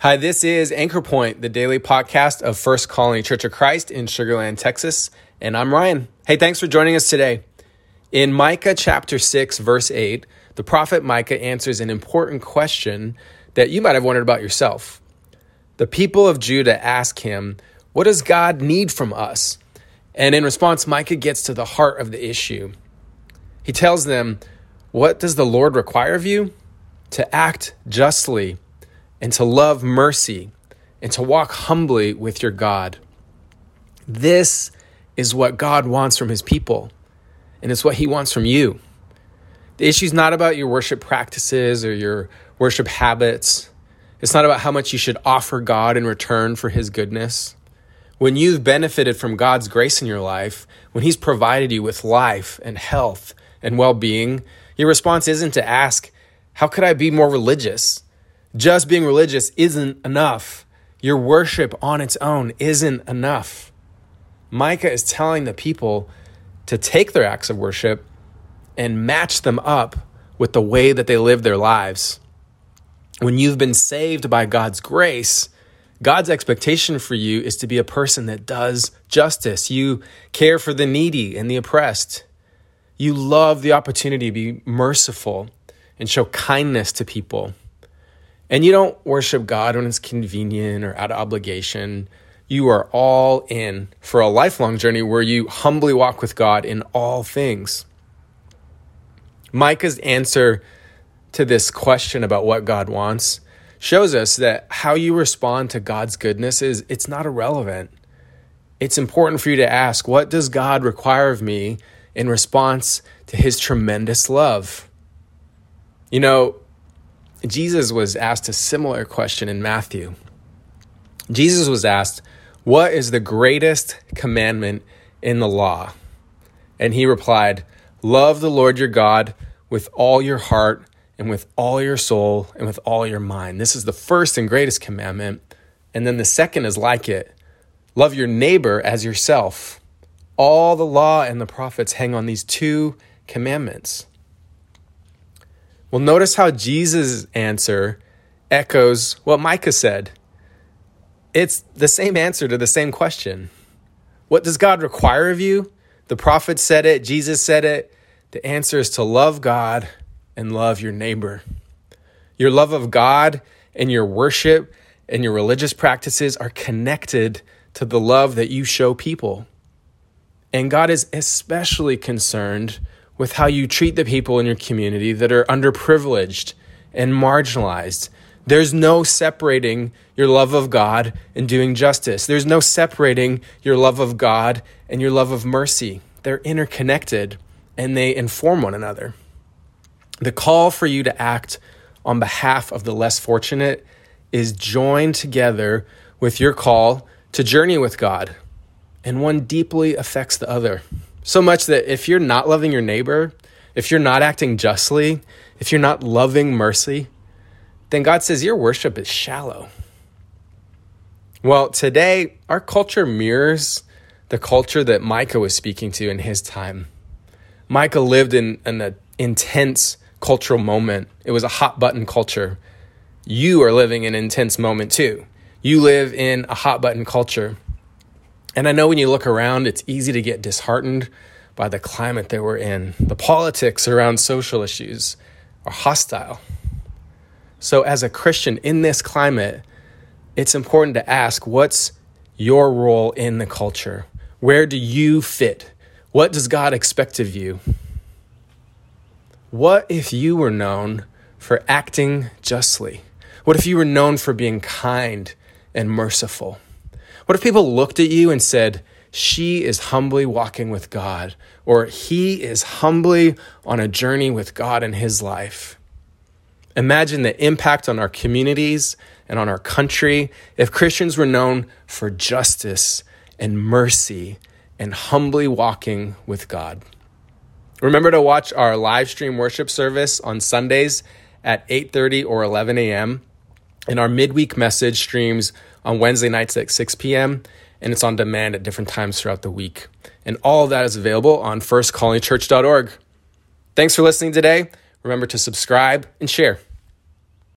Hi, this is Anchor Point, the daily podcast of First Colony Church of Christ in Sugar Land, Texas, and I'm Ryan. Hey, thanks for joining us today. In Micah chapter 6, verse 8, the prophet Micah answers an important question that you might have wondered about yourself. The people of Judah ask him, What does God need from us? And in response, Micah gets to the heart of the issue. He tells them, What does the Lord require of you? To act justly and to love mercy and to walk humbly with your God. This is what God wants from his people, and it's what he wants from you. The issue is not about your worship practices or your worship habits. It's not about how much you should offer God in return for his goodness. When you've benefited from God's grace in your life, when he's provided you with life and health and well being, your response isn't to ask, How could I be more religious? Just being religious isn't enough. Your worship on its own isn't enough. Micah is telling the people to take their acts of worship and match them up with the way that they live their lives. When you've been saved by God's grace, God's expectation for you is to be a person that does justice. You care for the needy and the oppressed. You love the opportunity to be merciful and show kindness to people. And you don't worship God when it's convenient or out of obligation. You are all in for a lifelong journey where you humbly walk with God in all things. Micah's answer to this question about what God wants shows us that how you respond to God's goodness is it's not irrelevant. It's important for you to ask, what does God require of me in response to his tremendous love? You know, Jesus was asked a similar question in Matthew. Jesus was asked, What is the greatest commandment in the law? And he replied, Love the Lord your God with all your heart and with all your soul and with all your mind. This is the first and greatest commandment. And then the second is like it love your neighbor as yourself. All the law and the prophets hang on these two commandments. Well, notice how Jesus' answer echoes what Micah said. It's the same answer to the same question. What does God require of you? The prophet said it, Jesus said it. The answer is to love God and love your neighbor. Your love of God and your worship and your religious practices are connected to the love that you show people. And God is especially concerned with how you treat the people in your community that are underprivileged and marginalized. There's no separating your love of God and doing justice. There's no separating your love of God and your love of mercy. They're interconnected and they inform one another. The call for you to act on behalf of the less fortunate is joined together with your call to journey with God, and one deeply affects the other. So much that if you're not loving your neighbor, if you're not acting justly, if you're not loving mercy, then God says your worship is shallow. Well, today, our culture mirrors the culture that Micah was speaking to in his time. Micah lived in an intense cultural moment, it was a hot button culture. You are living an intense moment too. You live in a hot button culture. And I know when you look around, it's easy to get disheartened by the climate that we're in. The politics around social issues are hostile. So, as a Christian in this climate, it's important to ask what's your role in the culture? Where do you fit? What does God expect of you? What if you were known for acting justly? What if you were known for being kind and merciful? What if people looked at you and said, she is humbly walking with God, or he is humbly on a journey with God in his life? Imagine the impact on our communities and on our country if Christians were known for justice and mercy and humbly walking with God. Remember to watch our live stream worship service on Sundays at 8:30 or 11 a.m. and our midweek message streams on Wednesday nights at 6 p.m. and it's on demand at different times throughout the week. And all of that is available on firstcolonychurch.org. Thanks for listening today. Remember to subscribe and share.